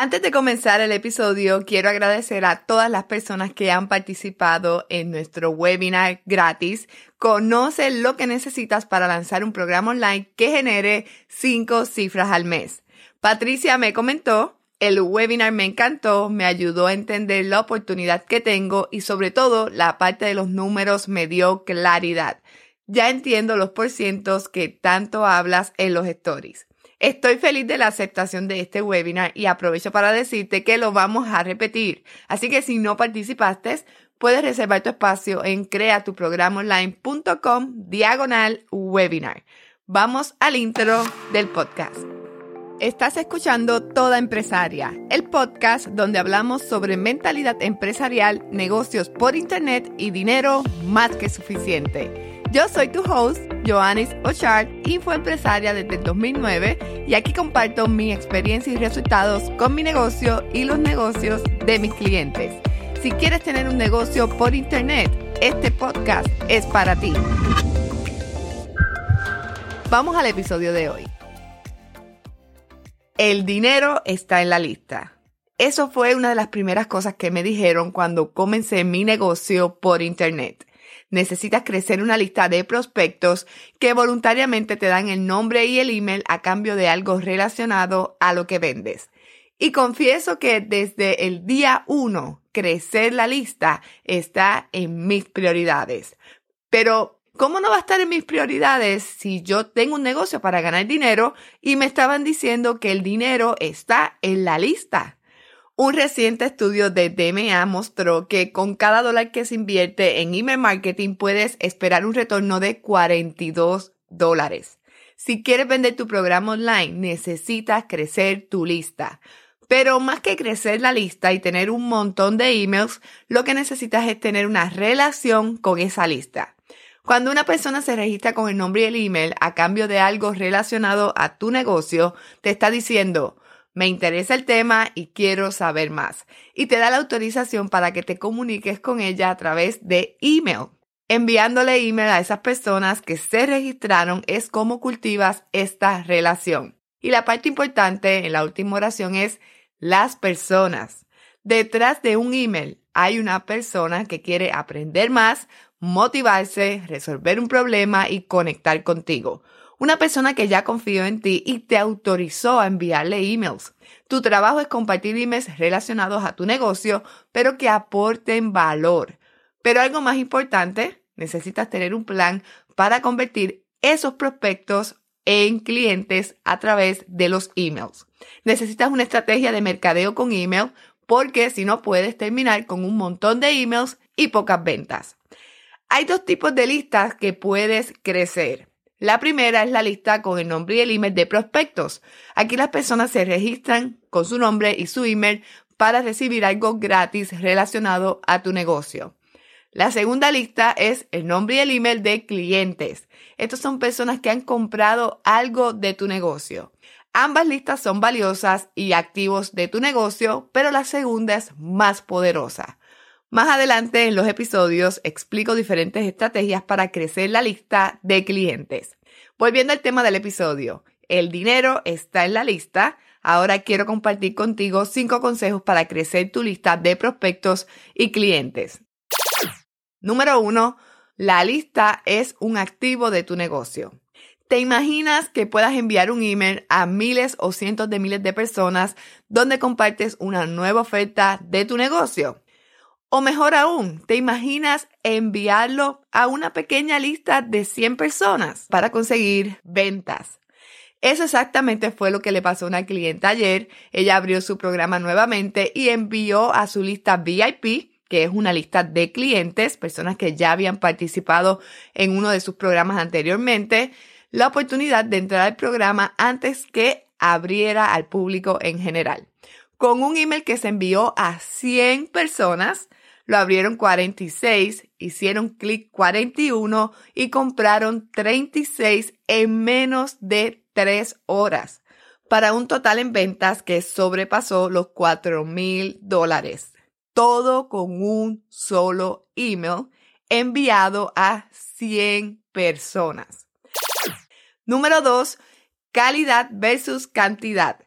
Antes de comenzar el episodio, quiero agradecer a todas las personas que han participado en nuestro webinar gratis. Conoce lo que necesitas para lanzar un programa online que genere cinco cifras al mes. Patricia me comentó, el webinar me encantó, me ayudó a entender la oportunidad que tengo y sobre todo la parte de los números me dio claridad. Ya entiendo los porcientos que tanto hablas en los stories. Estoy feliz de la aceptación de este webinar y aprovecho para decirte que lo vamos a repetir. Así que si no participaste, puedes reservar tu espacio en creatuprogramonline.com diagonal webinar. Vamos al intro del podcast. Estás escuchando Toda Empresaria, el podcast donde hablamos sobre mentalidad empresarial, negocios por Internet y dinero más que suficiente. Yo soy tu host, Joannis Ochard, infoempresaria desde el 2009 y aquí comparto mi experiencia y resultados con mi negocio y los negocios de mis clientes. Si quieres tener un negocio por internet, este podcast es para ti. Vamos al episodio de hoy. El dinero está en la lista. Eso fue una de las primeras cosas que me dijeron cuando comencé mi negocio por internet necesitas crecer una lista de prospectos que voluntariamente te dan el nombre y el email a cambio de algo relacionado a lo que vendes. Y confieso que desde el día uno, crecer la lista está en mis prioridades. Pero, ¿cómo no va a estar en mis prioridades si yo tengo un negocio para ganar dinero y me estaban diciendo que el dinero está en la lista? Un reciente estudio de DMA mostró que con cada dólar que se invierte en email marketing puedes esperar un retorno de 42 dólares. Si quieres vender tu programa online, necesitas crecer tu lista. Pero más que crecer la lista y tener un montón de emails, lo que necesitas es tener una relación con esa lista. Cuando una persona se registra con el nombre y el email a cambio de algo relacionado a tu negocio, te está diciendo, me interesa el tema y quiero saber más. Y te da la autorización para que te comuniques con ella a través de email. Enviándole email a esas personas que se registraron es como cultivas esta relación. Y la parte importante en la última oración es las personas. Detrás de un email hay una persona que quiere aprender más, motivarse, resolver un problema y conectar contigo. Una persona que ya confió en ti y te autorizó a enviarle emails. Tu trabajo es compartir emails relacionados a tu negocio, pero que aporten valor. Pero algo más importante, necesitas tener un plan para convertir esos prospectos en clientes a través de los emails. Necesitas una estrategia de mercadeo con email porque si no puedes terminar con un montón de emails y pocas ventas. Hay dos tipos de listas que puedes crecer. La primera es la lista con el nombre y el email de prospectos. Aquí las personas se registran con su nombre y su email para recibir algo gratis relacionado a tu negocio. La segunda lista es el nombre y el email de clientes. Estos son personas que han comprado algo de tu negocio. Ambas listas son valiosas y activos de tu negocio, pero la segunda es más poderosa. Más adelante en los episodios explico diferentes estrategias para crecer la lista de clientes. Volviendo al tema del episodio, el dinero está en la lista. Ahora quiero compartir contigo cinco consejos para crecer tu lista de prospectos y clientes. Número uno, la lista es un activo de tu negocio. ¿Te imaginas que puedas enviar un email a miles o cientos de miles de personas donde compartes una nueva oferta de tu negocio? O mejor aún, ¿te imaginas enviarlo a una pequeña lista de 100 personas para conseguir ventas? Eso exactamente fue lo que le pasó a una clienta ayer. Ella abrió su programa nuevamente y envió a su lista VIP, que es una lista de clientes, personas que ya habían participado en uno de sus programas anteriormente, la oportunidad de entrar al programa antes que abriera al público en general. Con un email que se envió a 100 personas, lo abrieron 46, hicieron clic 41 y compraron 36 en menos de 3 horas, para un total en ventas que sobrepasó los 4 mil dólares. Todo con un solo email enviado a 100 personas. Número 2. Calidad versus cantidad.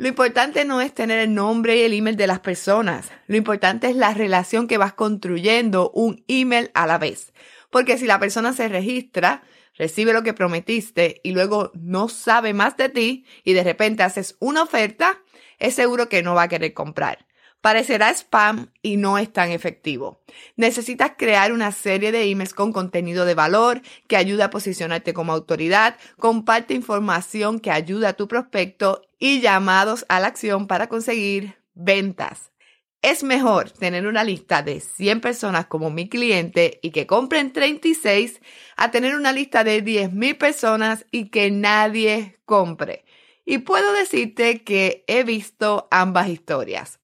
Lo importante no es tener el nombre y el email de las personas. Lo importante es la relación que vas construyendo un email a la vez. Porque si la persona se registra, recibe lo que prometiste y luego no sabe más de ti y de repente haces una oferta, es seguro que no va a querer comprar. Parecerá spam y no es tan efectivo. Necesitas crear una serie de emails con contenido de valor que ayude a posicionarte como autoridad, comparte información que ayude a tu prospecto y llamados a la acción para conseguir ventas. Es mejor tener una lista de 100 personas como mi cliente y que compren 36 a tener una lista de 10.000 personas y que nadie compre. Y puedo decirte que he visto ambas historias.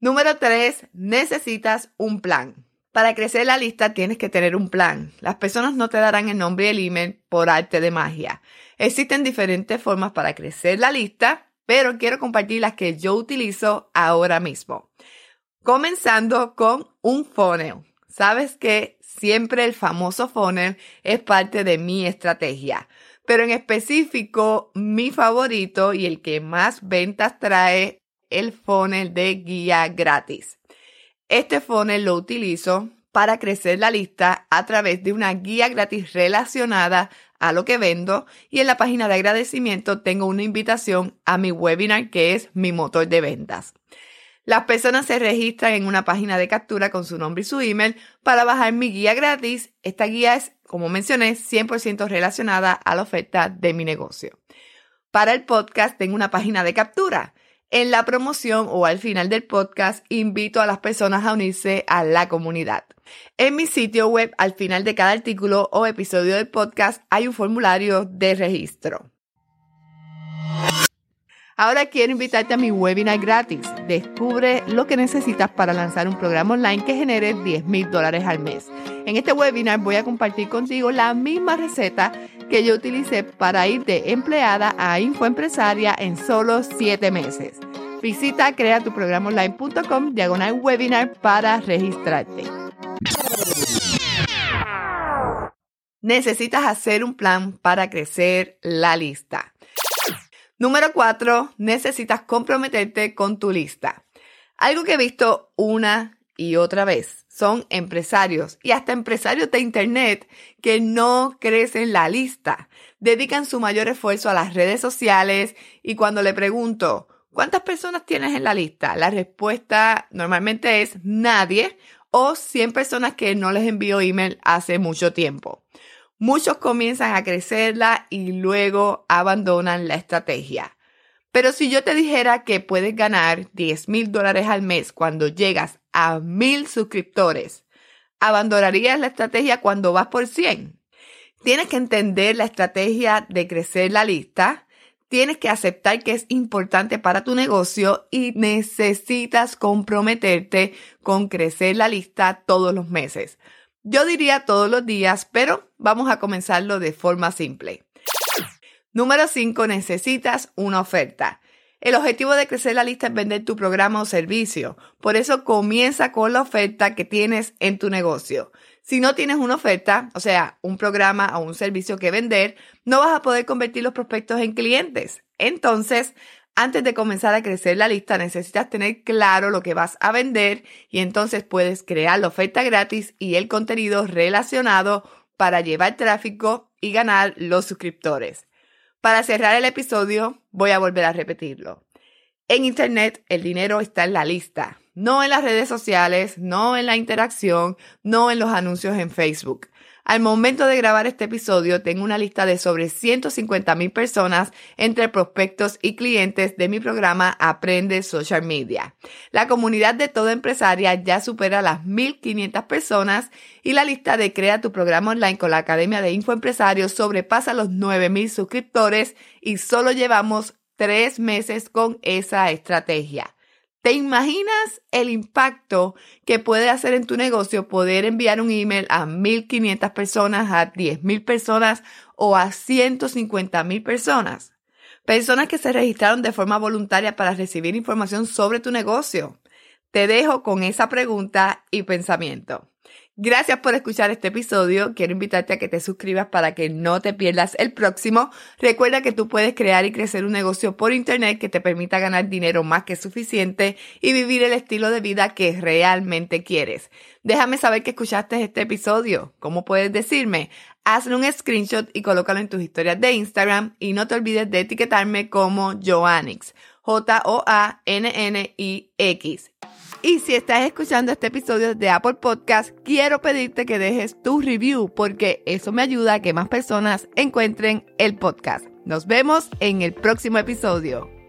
Número 3. Necesitas un plan. Para crecer la lista tienes que tener un plan. Las personas no te darán el nombre y el email por arte de magia. Existen diferentes formas para crecer la lista pero quiero compartir las que yo utilizo ahora mismo. Comenzando con un funnel. Sabes que siempre el famoso funnel es parte de mi estrategia, pero en específico mi favorito y el que más ventas trae el funnel de guía gratis. Este funnel lo utilizo para crecer la lista a través de una guía gratis relacionada a lo que vendo y en la página de agradecimiento tengo una invitación a mi webinar que es mi motor de ventas. Las personas se registran en una página de captura con su nombre y su email para bajar mi guía gratis. Esta guía es, como mencioné, 100% relacionada a la oferta de mi negocio. Para el podcast tengo una página de captura. En la promoción o al final del podcast invito a las personas a unirse a la comunidad. En mi sitio web, al final de cada artículo o episodio del podcast, hay un formulario de registro. Ahora quiero invitarte a mi webinar gratis. Descubre lo que necesitas para lanzar un programa online que genere 10 mil dólares al mes. En este webinar voy a compartir contigo la misma receta que yo utilicé para ir de empleada a infoempresaria en solo 7 meses. Visita creatuprogramonline.com diagonal webinar para registrarte. Necesitas hacer un plan para crecer la lista. Número cuatro, necesitas comprometerte con tu lista. Algo que he visto una y otra vez son empresarios y hasta empresarios de Internet que no crecen la lista, dedican su mayor esfuerzo a las redes sociales y cuando le pregunto, ¿cuántas personas tienes en la lista? La respuesta normalmente es nadie o 100 personas que no les envío email hace mucho tiempo. Muchos comienzan a crecerla y luego abandonan la estrategia. Pero si yo te dijera que puedes ganar 10 mil dólares al mes cuando llegas a mil suscriptores, ¿abandonarías la estrategia cuando vas por 100? Tienes que entender la estrategia de crecer la lista, tienes que aceptar que es importante para tu negocio y necesitas comprometerte con crecer la lista todos los meses. Yo diría todos los días, pero vamos a comenzarlo de forma simple. Número 5. Necesitas una oferta. El objetivo de crecer la lista es vender tu programa o servicio. Por eso comienza con la oferta que tienes en tu negocio. Si no tienes una oferta, o sea, un programa o un servicio que vender, no vas a poder convertir los prospectos en clientes. Entonces, antes de comenzar a crecer la lista, necesitas tener claro lo que vas a vender y entonces puedes crear la oferta gratis y el contenido relacionado para llevar tráfico y ganar los suscriptores. Para cerrar el episodio, voy a volver a repetirlo. En Internet el dinero está en la lista, no en las redes sociales, no en la interacción, no en los anuncios en Facebook. Al momento de grabar este episodio, tengo una lista de sobre 150 mil personas entre prospectos y clientes de mi programa Aprende Social Media. La comunidad de todo empresaria ya supera las 1.500 personas y la lista de Crea tu programa online con la Academia de Infoempresarios sobrepasa los 9.000 suscriptores y solo llevamos tres meses con esa estrategia. ¿Te imaginas el impacto que puede hacer en tu negocio poder enviar un email a 1.500 personas, a 10.000 personas o a 150.000 personas? Personas que se registraron de forma voluntaria para recibir información sobre tu negocio. Te dejo con esa pregunta y pensamiento. Gracias por escuchar este episodio. Quiero invitarte a que te suscribas para que no te pierdas el próximo. Recuerda que tú puedes crear y crecer un negocio por internet que te permita ganar dinero más que suficiente y vivir el estilo de vida que realmente quieres. Déjame saber que escuchaste este episodio. ¿Cómo puedes decirme? Hazle un screenshot y colócalo en tus historias de Instagram y no te olvides de etiquetarme como Joannix. J-O-A-N-N-I-X. Y si estás escuchando este episodio de Apple Podcast, quiero pedirte que dejes tu review porque eso me ayuda a que más personas encuentren el podcast. Nos vemos en el próximo episodio.